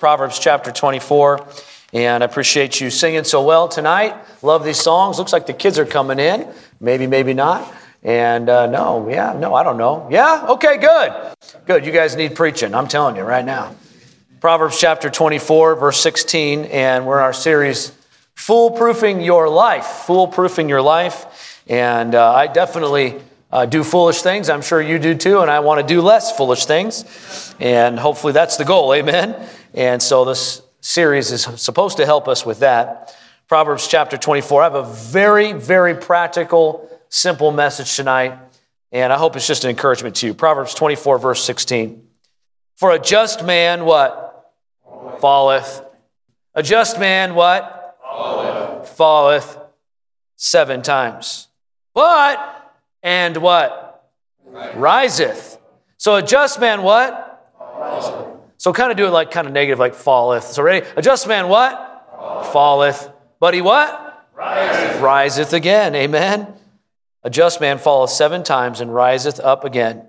Proverbs chapter 24. And I appreciate you singing so well tonight. Love these songs. Looks like the kids are coming in. Maybe, maybe not. And uh, no, yeah, no, I don't know. Yeah? Okay, good. Good. You guys need preaching. I'm telling you right now. Proverbs chapter 24, verse 16. And we're in our series, Foolproofing Your Life. Foolproofing Your Life. And uh, I definitely uh, do foolish things. I'm sure you do too. And I want to do less foolish things. And hopefully that's the goal. Amen. And so this series is supposed to help us with that. Proverbs chapter 24. I have a very, very practical, simple message tonight, and I hope it's just an encouragement to you. Proverbs 24, verse 16. For a just man, what? Falleth. A just man, what? Falleth. Falleth seven times. But, and what? Riseth. So a just man, what? Falleth. So kind of do it like kind of negative, like falleth. So ready? A just man what? Falleth. Falleth. But he what? Riseth. Riseth again. Amen. A just man falleth seven times and riseth up again.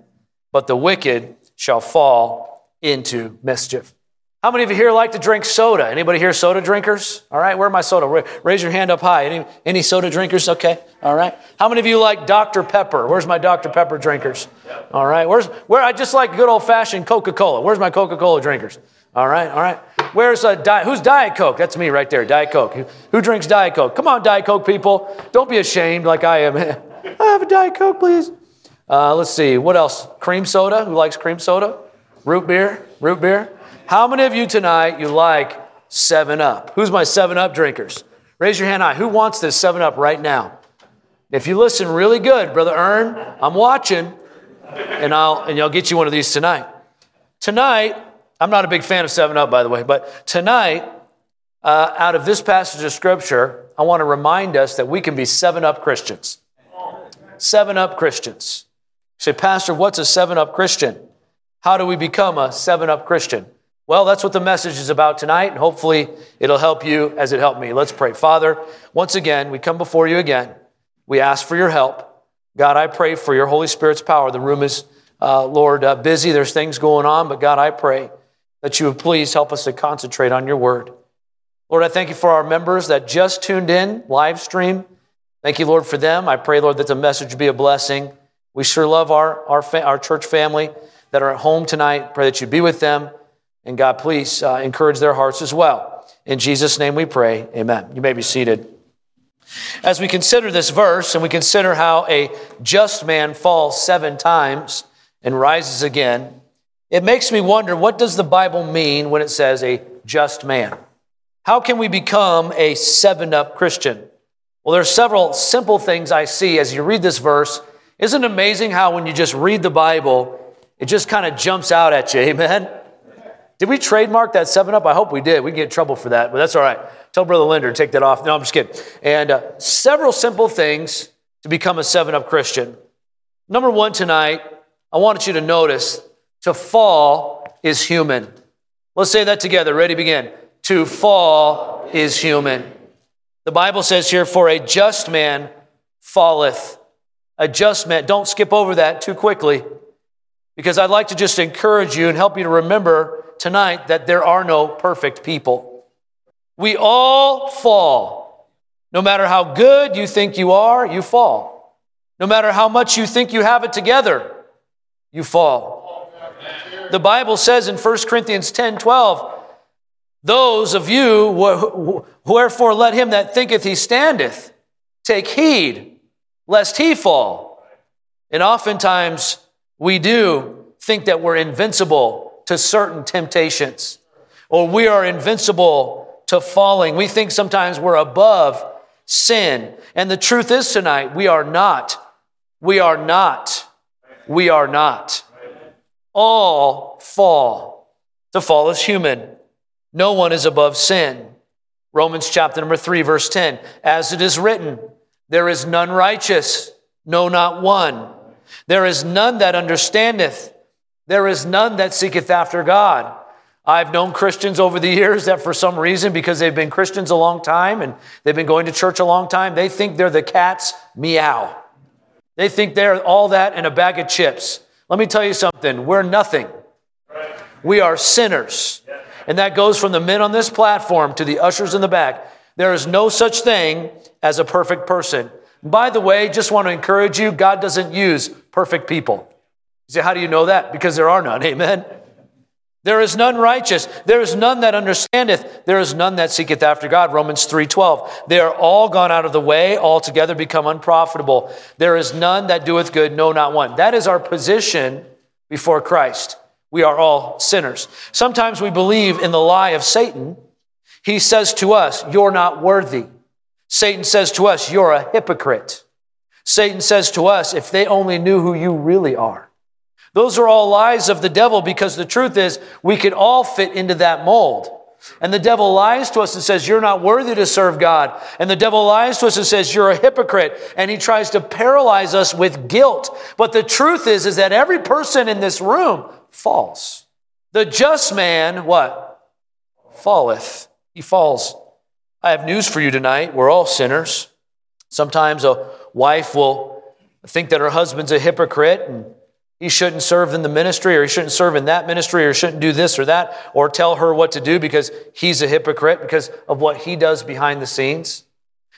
But the wicked shall fall into mischief. How many of you here like to drink soda? Anybody here soda drinkers? All right, where are my soda? Raise your hand up high. Any, any soda drinkers? Okay, all right. How many of you like Dr. Pepper? Where's my Dr. Pepper drinkers? All right, where's where? I just like good old fashioned Coca Cola. Where's my Coca Cola drinkers? All right, all right. Where's a diet? Who's Diet Coke? That's me right there, Diet Coke. Who, who drinks Diet Coke? Come on, Diet Coke people. Don't be ashamed like I am. I have a Diet Coke, please. Uh, let's see, what else? Cream soda. Who likes cream soda? Root beer. Root beer. How many of you tonight you like 7 Up? Who's my 7 Up drinkers? Raise your hand high. Who wants this 7 Up right now? If you listen really good, Brother Earn, I'm watching, and I'll and I'll get you one of these tonight. Tonight, I'm not a big fan of 7 Up, by the way, but tonight, uh, out of this passage of Scripture, I want to remind us that we can be 7 Up Christians. 7 Up Christians. You say, Pastor, what's a 7 Up Christian? How do we become a 7 Up Christian? Well, that's what the message is about tonight, and hopefully it'll help you as it helped me. Let's pray. Father, once again, we come before you again. We ask for your help. God, I pray for your Holy Spirit's power. The room is, uh, Lord, uh, busy. There's things going on, but God, I pray that you would please help us to concentrate on your word. Lord, I thank you for our members that just tuned in, live stream. Thank you, Lord, for them. I pray, Lord, that the message be a blessing. We sure love our, our, fa- our church family that are at home tonight. Pray that you be with them. And God, please uh, encourage their hearts as well. In Jesus' name we pray. Amen. You may be seated. As we consider this verse and we consider how a just man falls seven times and rises again, it makes me wonder what does the Bible mean when it says a just man? How can we become a seven up Christian? Well, there's several simple things I see as you read this verse. Isn't it amazing how when you just read the Bible, it just kind of jumps out at you? Amen. Did we trademark that 7 Up? I hope we did. We get in trouble for that, but that's all right. Tell Brother Linder to take that off. No, I'm just kidding. And uh, several simple things to become a 7 Up Christian. Number one tonight, I wanted you to notice to fall is human. Let's say that together. Ready, begin. To fall is human. The Bible says here, for a just man falleth. A just man, don't skip over that too quickly because I'd like to just encourage you and help you to remember tonight that there are no perfect people. We all fall. No matter how good you think you are, you fall. No matter how much you think you have it together, you fall. The Bible says in 1 Corinthians 10 12, those of you, wherefore let him that thinketh he standeth take heed lest he fall. And oftentimes we do think that we're invincible to certain temptations, or we are invincible to falling. We think sometimes we're above sin. And the truth is tonight, we are not. We are not. We are not. All fall. The fall is human. No one is above sin. Romans chapter number 3, verse 10. As it is written, there is none righteous, no, not one. There is none that understandeth. There is none that seeketh after God. I've known Christians over the years that for some reason, because they've been Christians a long time and they've been going to church a long time, they think they're the cat's meow. They think they're all that in a bag of chips. Let me tell you something we're nothing. We are sinners. And that goes from the men on this platform to the ushers in the back. There is no such thing as a perfect person. By the way, just want to encourage you God doesn't use perfect people. You say, how do you know that? Because there are none. Amen. There is none righteous. There is none that understandeth. There is none that seeketh after God. Romans 3:12. They are all gone out of the way, altogether become unprofitable. There is none that doeth good, no not one. That is our position before Christ. We are all sinners. Sometimes we believe in the lie of Satan. He says to us, You're not worthy. Satan says to us, You're a hypocrite. Satan says to us, If they only knew who you really are. Those are all lies of the devil because the truth is we can all fit into that mold. And the devil lies to us and says, You're not worthy to serve God. And the devil lies to us and says, You're a hypocrite. And he tries to paralyze us with guilt. But the truth is, is that every person in this room falls. The just man, what? Falleth. He falls. I have news for you tonight. We're all sinners. Sometimes a wife will think that her husband's a hypocrite and he shouldn't serve in the ministry or he shouldn't serve in that ministry or shouldn't do this or that or tell her what to do because he's a hypocrite because of what he does behind the scenes.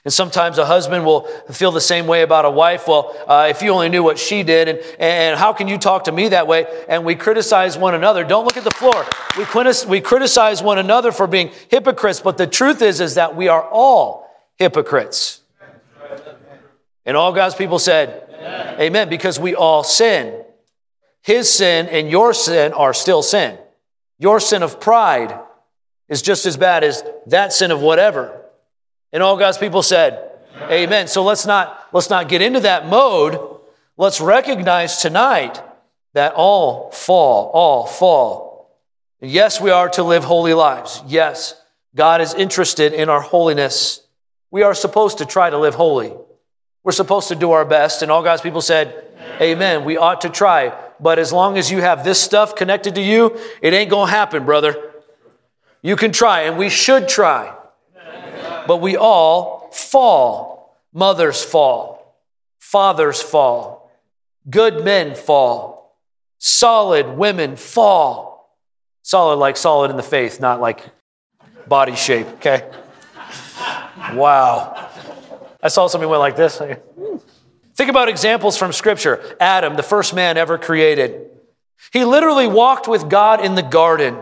And sometimes a husband will feel the same way about a wife. Well, uh, if you only knew what she did, and, and how can you talk to me that way? And we criticize one another. Don't look at the floor. We, we criticize one another for being hypocrites, but the truth is, is that we are all hypocrites. And all God's people said, Amen, Amen because we all sin. His sin and your sin are still sin. Your sin of pride is just as bad as that sin of whatever. And all God's people said, Amen. Amen. So let's not, let's not get into that mode. Let's recognize tonight that all fall, all fall. Yes, we are to live holy lives. Yes, God is interested in our holiness. We are supposed to try to live holy. We're supposed to do our best. And all God's people said, Amen. Amen. We ought to try but as long as you have this stuff connected to you, it ain't going to happen, brother. You can try, and we should try. But we all fall. Mothers fall. Fathers fall. Good men fall. Solid women fall. Solid like solid in the faith, not like body shape, okay? Wow. I saw somebody went like this. Think about examples from Scripture. Adam, the first man ever created. He literally walked with God in the garden.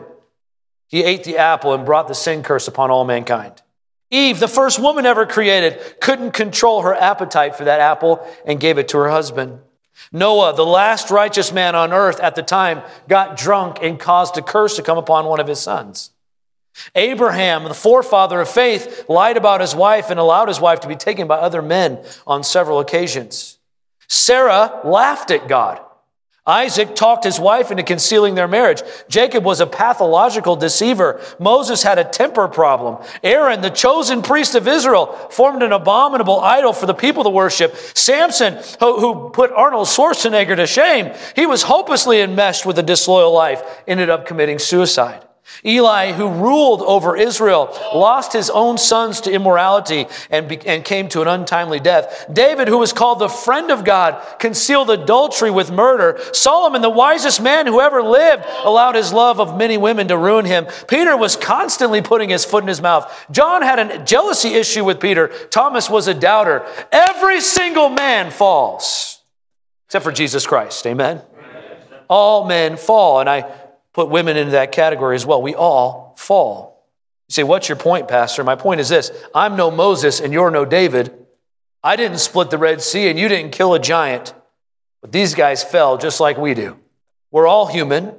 He ate the apple and brought the sin curse upon all mankind. Eve, the first woman ever created, couldn't control her appetite for that apple and gave it to her husband. Noah, the last righteous man on earth at the time, got drunk and caused a curse to come upon one of his sons. Abraham, the forefather of faith, lied about his wife and allowed his wife to be taken by other men on several occasions. Sarah laughed at God. Isaac talked his wife into concealing their marriage. Jacob was a pathological deceiver. Moses had a temper problem. Aaron, the chosen priest of Israel, formed an abominable idol for the people to worship. Samson, who, who put Arnold Schwarzenegger to shame, he was hopelessly enmeshed with a disloyal life, ended up committing suicide. Eli, who ruled over Israel, lost his own sons to immorality and, be, and came to an untimely death. David, who was called the friend of God, concealed adultery with murder. Solomon, the wisest man who ever lived, allowed his love of many women to ruin him. Peter was constantly putting his foot in his mouth. John had a jealousy issue with Peter. Thomas was a doubter. Every single man falls, except for Jesus Christ. Amen. All men fall. And I put women into that category as well. We all fall. You say, What's your point, Pastor? My point is this I'm no Moses and you're no David. I didn't split the Red Sea and you didn't kill a giant, but these guys fell just like we do. We're all human,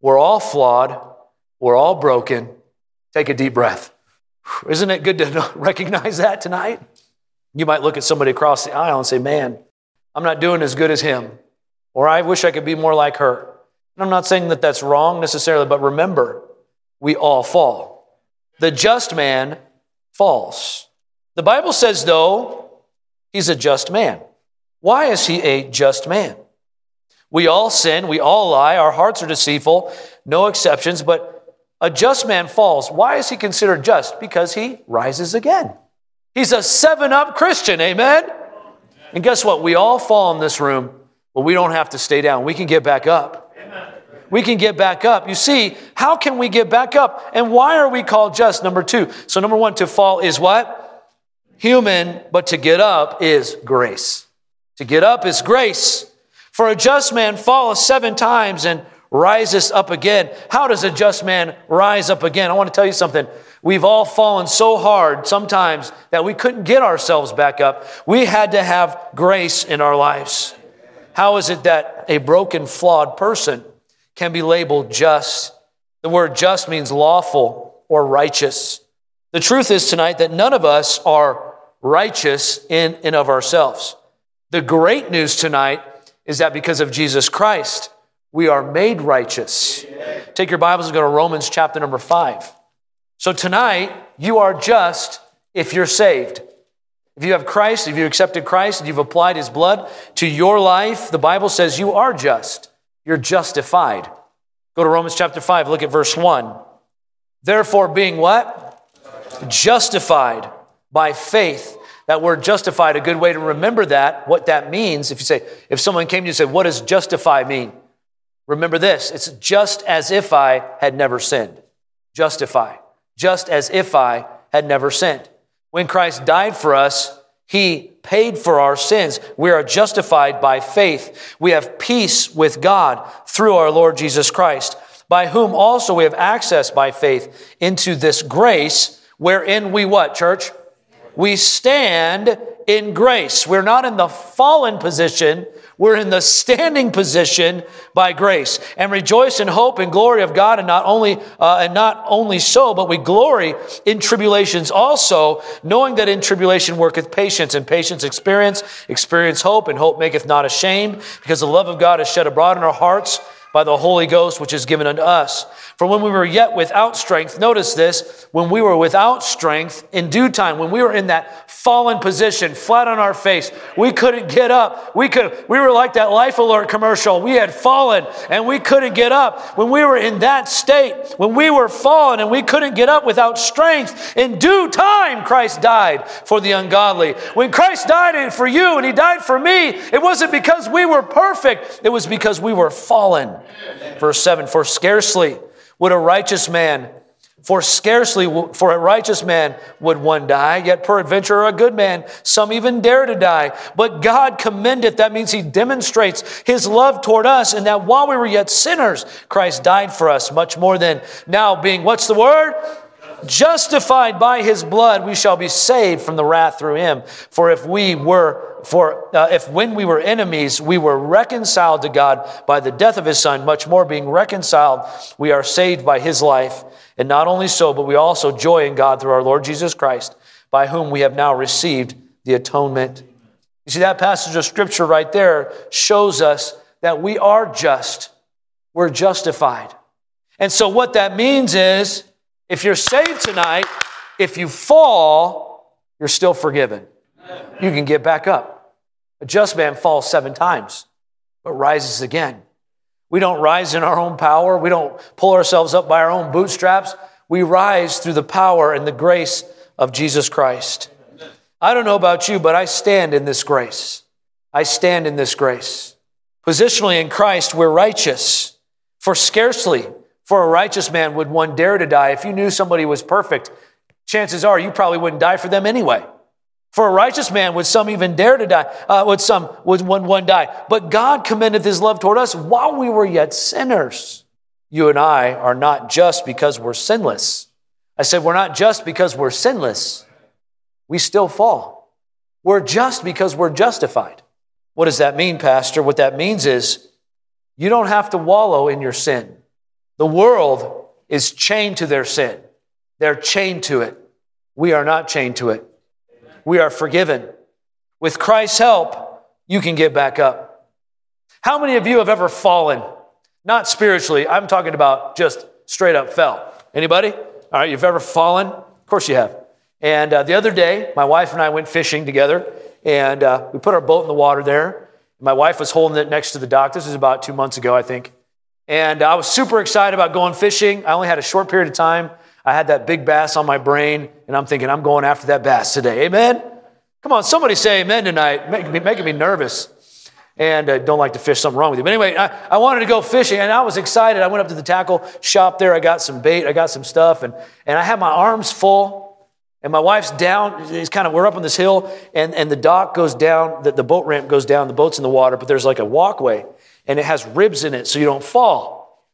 we're all flawed, we're all broken. Take a deep breath. Isn't it good to recognize that tonight? You might look at somebody across the aisle and say, Man, I'm not doing as good as him, or I wish I could be more like her. And I'm not saying that that's wrong necessarily, but remember, we all fall. The just man falls. The Bible says, though, he's a just man. Why is he a just man? We all sin, we all lie, our hearts are deceitful, no exceptions, but a just man falls. Why is he considered just? Because he rises again. He's a seven up Christian, amen? And guess what? We all fall in this room, but we don't have to stay down. We can get back up. We can get back up. You see, how can we get back up? And why are we called just? Number two. So, number one, to fall is what? Human, but to get up is grace. To get up is grace. For a just man falleth seven times and riseth up again. How does a just man rise up again? I want to tell you something. We've all fallen so hard sometimes that we couldn't get ourselves back up. We had to have grace in our lives. How is it that a broken, flawed person can be labeled just? The word just means lawful or righteous. The truth is tonight that none of us are righteous in and of ourselves. The great news tonight is that because of Jesus Christ, we are made righteous. Take your Bibles and go to Romans chapter number five. So tonight, you are just if you're saved. If you have Christ, if you accepted Christ, and you've applied his blood to your life, the Bible says you are just. You're justified. Go to Romans chapter 5, look at verse 1. Therefore, being what? Justified by faith. That word justified, a good way to remember that, what that means. If you say, if someone came to you and said, What does justify mean? Remember this it's just as if I had never sinned. Justify just as if I had never sinned. When Christ died for us, he paid for our sins. We are justified by faith. We have peace with God through our Lord Jesus Christ, by whom also we have access by faith into this grace wherein we what, church? We stand in grace. We're not in the fallen position we're in the standing position by grace and rejoice in hope and glory of God. And not only, uh, and not only so, but we glory in tribulations also, knowing that in tribulation worketh patience and patience experience, experience hope and hope maketh not ashamed because the love of God is shed abroad in our hearts by the Holy Ghost, which is given unto us. For when we were yet without strength, notice this, when we were without strength, in due time, when we were in that fallen position, flat on our face, we couldn't get up. We could, we were like that life alert commercial. We had fallen and we couldn't get up. When we were in that state, when we were fallen and we couldn't get up without strength, in due time, Christ died for the ungodly. When Christ died for you and he died for me, it wasn't because we were perfect, it was because we were fallen. Verse 7 For scarcely would a righteous man, for scarcely for a righteous man would one die, yet peradventure a good man, some even dare to die. But God commendeth, that means He demonstrates His love toward us, and that while we were yet sinners, Christ died for us, much more than now being, what's the word? Justified by his blood, we shall be saved from the wrath through him. For if we were, for uh, if when we were enemies, we were reconciled to God by the death of his son, much more being reconciled, we are saved by his life. And not only so, but we also joy in God through our Lord Jesus Christ, by whom we have now received the atonement. You see, that passage of scripture right there shows us that we are just. We're justified. And so, what that means is if you're saved tonight, if you fall, you're still forgiven. You can get back up. A just man falls seven times, but rises again. We don't rise in our own power. We don't pull ourselves up by our own bootstraps. We rise through the power and the grace of Jesus Christ. I don't know about you, but I stand in this grace. I stand in this grace. Positionally in Christ, we're righteous. For scarcely for a righteous man would one dare to die. If you knew somebody was perfect, chances are you probably wouldn't die for them anyway. For a righteous man would some even dare to die, uh, would some would one, one die. But God commended his love toward us while we were yet sinners. You and I are not just because we're sinless. I said we're not just because we're sinless. We still fall. We're just because we're justified. What does that mean, Pastor? What that means is you don't have to wallow in your sin. The world is chained to their sin. They're chained to it. We are not chained to it. We are forgiven. With Christ's help, you can get back up. How many of you have ever fallen? Not spiritually, I'm talking about just straight up fell. Anybody? All right, you've ever fallen? Of course you have. And uh, the other day, my wife and I went fishing together, and uh, we put our boat in the water there. My wife was holding it next to the dock. This was about two months ago, I think. And I was super excited about going fishing. I only had a short period of time. I had that big bass on my brain, and I'm thinking, I'm going after that bass today. Amen? Come on, somebody say amen tonight, making me, making me nervous. and uh, don't like to fish, something wrong with you. But anyway, I, I wanted to go fishing and I was excited. I went up to the tackle shop there. I got some bait, I got some stuff, and, and I had my arms full. And my wife's down, it's kind of, we're up on this hill, and, and the dock goes down, the, the boat ramp goes down, the boat's in the water, but there's like a walkway, and it has ribs in it so you don't fall.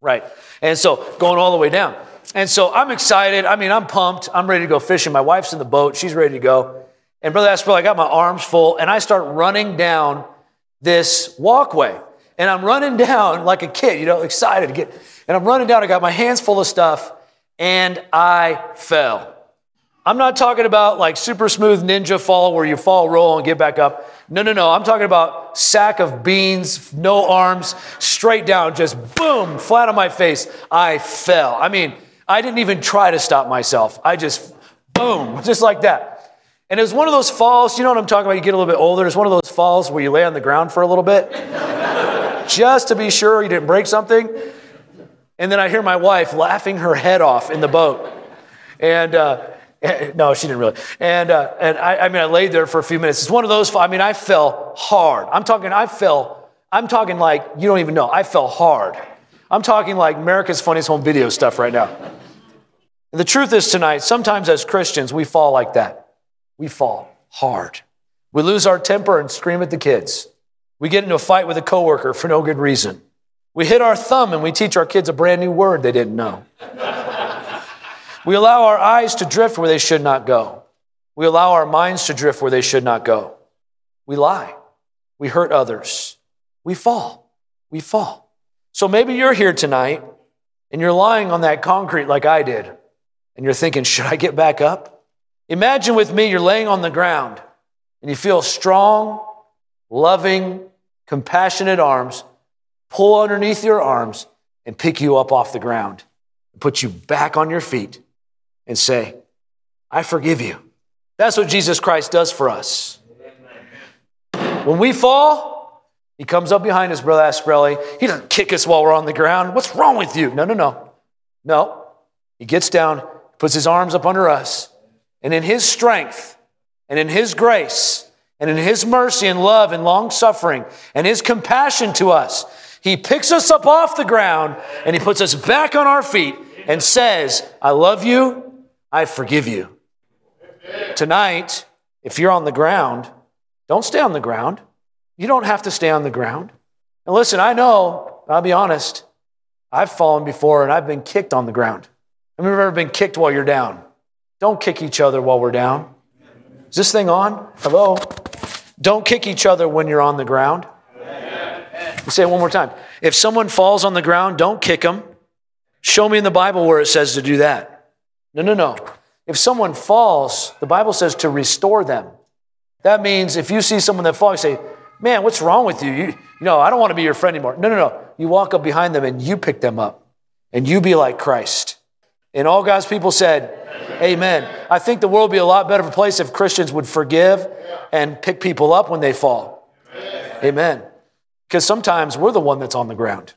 Right. And so going all the way down. And so I'm excited. I mean, I'm pumped. I'm ready to go fishing. My wife's in the boat. She's ready to go. And Brother Asper, I got my arms full, and I start running down this walkway. And I'm running down like a kid, you know, excited to get. And I'm running down. I got my hands full of stuff, and I fell. I'm not talking about like super smooth ninja fall where you fall, roll, and get back up. No, no, no. I'm talking about sack of beans, no arms, straight down, just boom, flat on my face. I fell. I mean, I didn't even try to stop myself. I just boom, just like that. And it was one of those falls, you know what I'm talking about? You get a little bit older. It's one of those falls where you lay on the ground for a little bit, just to be sure you didn't break something. And then I hear my wife laughing her head off in the boat. And, uh, no, she didn't really. And, uh, and I, I, mean, I laid there for a few minutes. It's one of those, I mean, I fell hard. I'm talking, I fell, I'm talking like, you don't even know, I fell hard. I'm talking like America's Funniest Home Video stuff right now. And the truth is tonight, sometimes as Christians, we fall like that we fall hard. We lose our temper and scream at the kids. We get into a fight with a coworker for no good reason. We hit our thumb and we teach our kids a brand new word they didn't know. We allow our eyes to drift where they should not go. We allow our minds to drift where they should not go. We lie. We hurt others. We fall. We fall. So maybe you're here tonight and you're lying on that concrete like I did, and you're thinking, should I get back up? Imagine with me, you're laying on the ground and you feel strong, loving, compassionate arms pull underneath your arms and pick you up off the ground, and put you back on your feet, and say, I forgive you. That's what Jesus Christ does for us. When we fall, he comes up behind us, Brother Asprelli. He doesn't kick us while we're on the ground. What's wrong with you? No, no, no. No. He gets down, puts his arms up under us, and in His strength and in His grace and in His mercy and love and long suffering and His compassion to us, He picks us up off the ground and He puts us back on our feet and says, I love you, I forgive you. Tonight, if you're on the ground, don't stay on the ground. You don't have to stay on the ground. And listen, I know, I'll be honest, I've fallen before and I've been kicked on the ground. Have you ever been kicked while you're down? Don't kick each other while we're down. Is this thing on? Hello? Don't kick each other when you're on the ground. Say it one more time. If someone falls on the ground, don't kick them. Show me in the Bible where it says to do that. No, no, no. If someone falls, the Bible says to restore them. That means if you see someone that falls, you say, Man, what's wrong with you? you? You know, I don't want to be your friend anymore. No, no, no. You walk up behind them and you pick them up and you be like Christ. And all God's people said, Amen. I think the world would be a lot better place if Christians would forgive and pick people up when they fall. Amen. Because sometimes we're the one that's on the ground.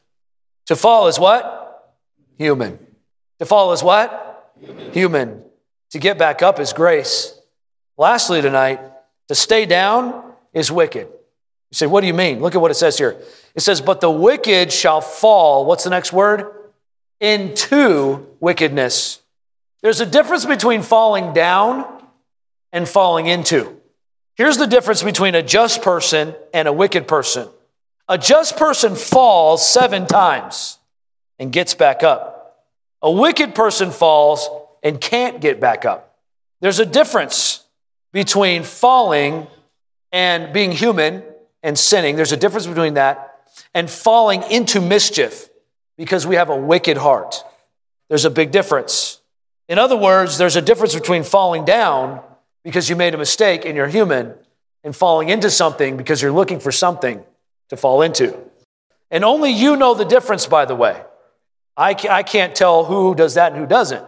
To fall is what? Human. To fall is what? Human. To get back up is grace. Lastly, tonight, to stay down is wicked. You say, what do you mean? Look at what it says here. It says, but the wicked shall fall. What's the next word? into wickedness. There's a difference between falling down and falling into. Here's the difference between a just person and a wicked person. A just person falls seven times and gets back up. A wicked person falls and can't get back up. There's a difference between falling and being human and sinning. There's a difference between that and falling into mischief because we have a wicked heart. There's a big difference. In other words, there's a difference between falling down because you made a mistake and you're human and falling into something because you're looking for something to fall into. And only you know the difference, by the way. I can't tell who does that and who doesn't.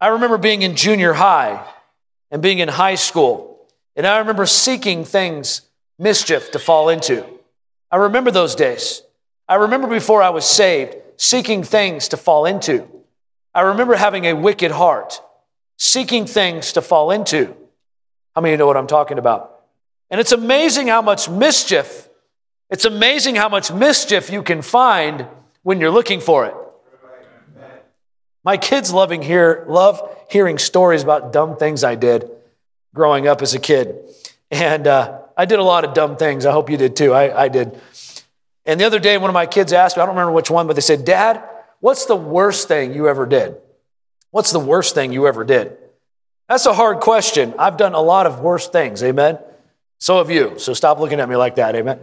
I remember being in junior high and being in high school, and I remember seeking things, mischief to fall into. I remember those days. I remember before I was saved, seeking things to fall into. I remember having a wicked heart, seeking things to fall into. How many of you know what I'm talking about? And it's amazing how much mischief It's amazing how much mischief you can find when you're looking for it. My kids loving hear, love hearing stories about dumb things I did growing up as a kid. And uh, I did a lot of dumb things. I hope you did too. I, I did. And the other day, one of my kids asked me, I don't remember which one, but they said, Dad, what's the worst thing you ever did? What's the worst thing you ever did? That's a hard question. I've done a lot of worse things, amen? So have you. So stop looking at me like that, amen?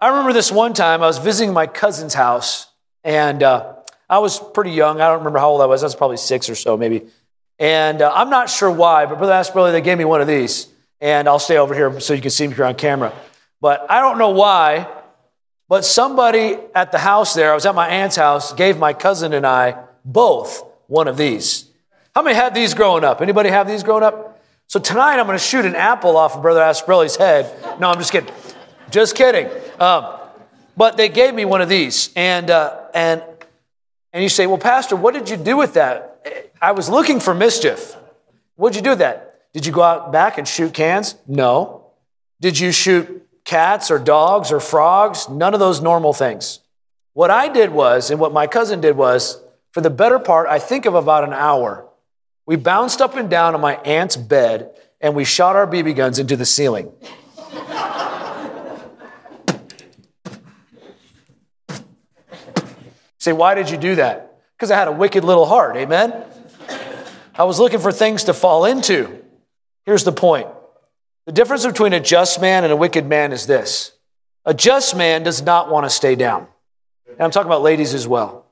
I remember this one time I was visiting my cousin's house, and uh, I was pretty young. I don't remember how old I was. I was probably six or so, maybe. And uh, I'm not sure why, but Brother Asperly, they gave me one of these. And I'll stay over here so you can see me here on camera. But I don't know why, but somebody at the house there, I was at my aunt's house, gave my cousin and I both one of these. How many had these growing up? Anybody have these growing up? So tonight I'm going to shoot an apple off of Brother Asperly's head. No, I'm just kidding. Just kidding. Um, but they gave me one of these, and uh, and and you say, well, Pastor, what did you do with that? I was looking for mischief. What'd you do with that? Did you go out back and shoot cans? No. Did you shoot cats or dogs or frogs? None of those normal things. What I did was, and what my cousin did was, for the better part, I think of about an hour, we bounced up and down on my aunt's bed and we shot our BB guns into the ceiling. Say, why did you do that? Because I had a wicked little heart, amen? I was looking for things to fall into. Here's the point the difference between a just man and a wicked man is this a just man does not want to stay down. And I'm talking about ladies as well.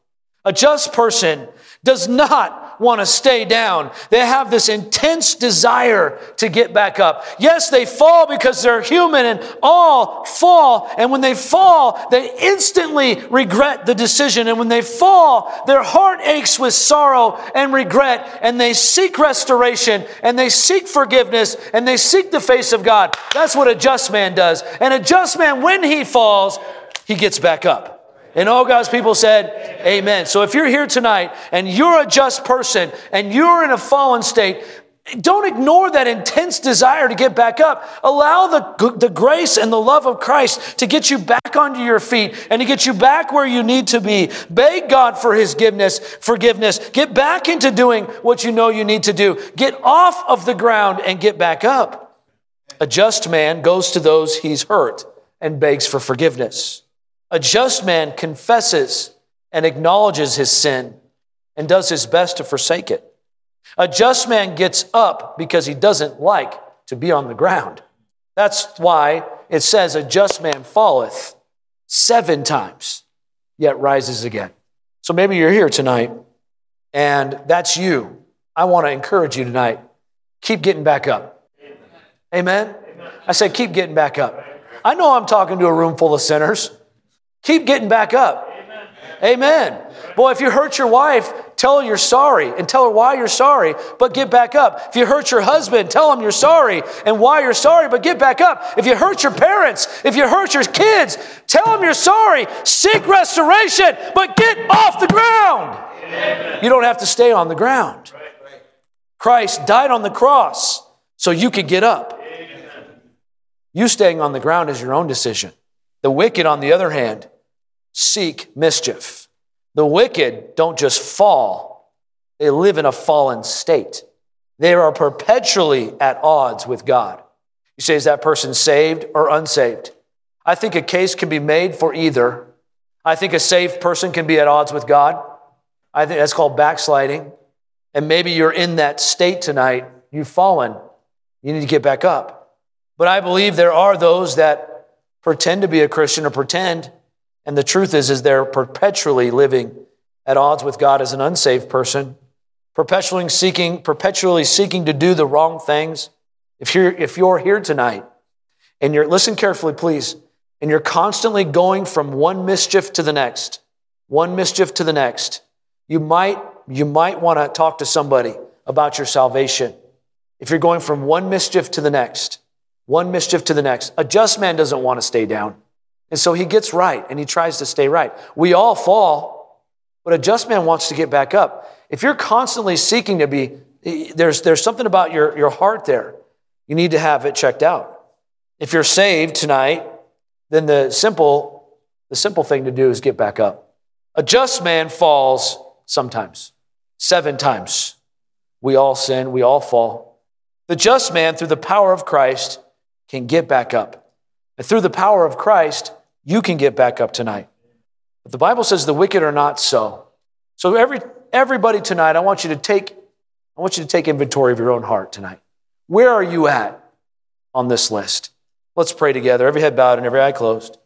A just person does not want to stay down. They have this intense desire to get back up. Yes, they fall because they're human and all fall. And when they fall, they instantly regret the decision. And when they fall, their heart aches with sorrow and regret. And they seek restoration and they seek forgiveness and they seek the face of God. That's what a just man does. And a just man, when he falls, he gets back up. And all God's people said, Amen. So if you're here tonight and you're a just person and you're in a fallen state, don't ignore that intense desire to get back up. Allow the, the grace and the love of Christ to get you back onto your feet and to get you back where you need to be. Beg God for His forgiveness, forgiveness. Get back into doing what you know you need to do. Get off of the ground and get back up. A just man goes to those he's hurt and begs for forgiveness. A just man confesses and acknowledges his sin and does his best to forsake it. A just man gets up because he doesn't like to be on the ground. That's why it says, A just man falleth seven times, yet rises again. So maybe you're here tonight and that's you. I want to encourage you tonight. Keep getting back up. Amen? I said, keep getting back up. I know I'm talking to a room full of sinners. Keep getting back up. Amen. Amen. Boy, if you hurt your wife, tell her you're sorry and tell her why you're sorry, but get back up. If you hurt your husband, tell him you're sorry and why you're sorry, but get back up. If you hurt your parents, if you hurt your kids, tell them you're sorry. Seek restoration, but get off the ground. Amen. You don't have to stay on the ground. Christ died on the cross so you could get up. You staying on the ground is your own decision. The wicked, on the other hand, seek mischief. The wicked don't just fall, they live in a fallen state. They are perpetually at odds with God. You say, is that person saved or unsaved? I think a case can be made for either. I think a saved person can be at odds with God. I think that's called backsliding. And maybe you're in that state tonight. You've fallen. You need to get back up. But I believe there are those that pretend to be a Christian or pretend and the truth is, is they're perpetually living at odds with God as an unsaved person, perpetually seeking, perpetually seeking to do the wrong things. If you're, if you're here tonight and you're, listen carefully, please, and you're constantly going from one mischief to the next, one mischief to the next, you might, you might want to talk to somebody about your salvation. If you're going from one mischief to the next, one mischief to the next, a just man doesn't want to stay down. And so he gets right and he tries to stay right. We all fall, but a just man wants to get back up. If you're constantly seeking to be, eh, there's, there's something about your, your heart there. You need to have it checked out. If you're saved tonight, then the simple, the simple thing to do is get back up. A just man falls sometimes, seven times. We all sin, we all fall. The just man, through the power of Christ, can get back up. And through the power of Christ, you can get back up tonight. But the Bible says the wicked are not so. So every everybody tonight, I want you to take I want you to take inventory of your own heart tonight. Where are you at on this list? Let's pray together, every head bowed and every eye closed.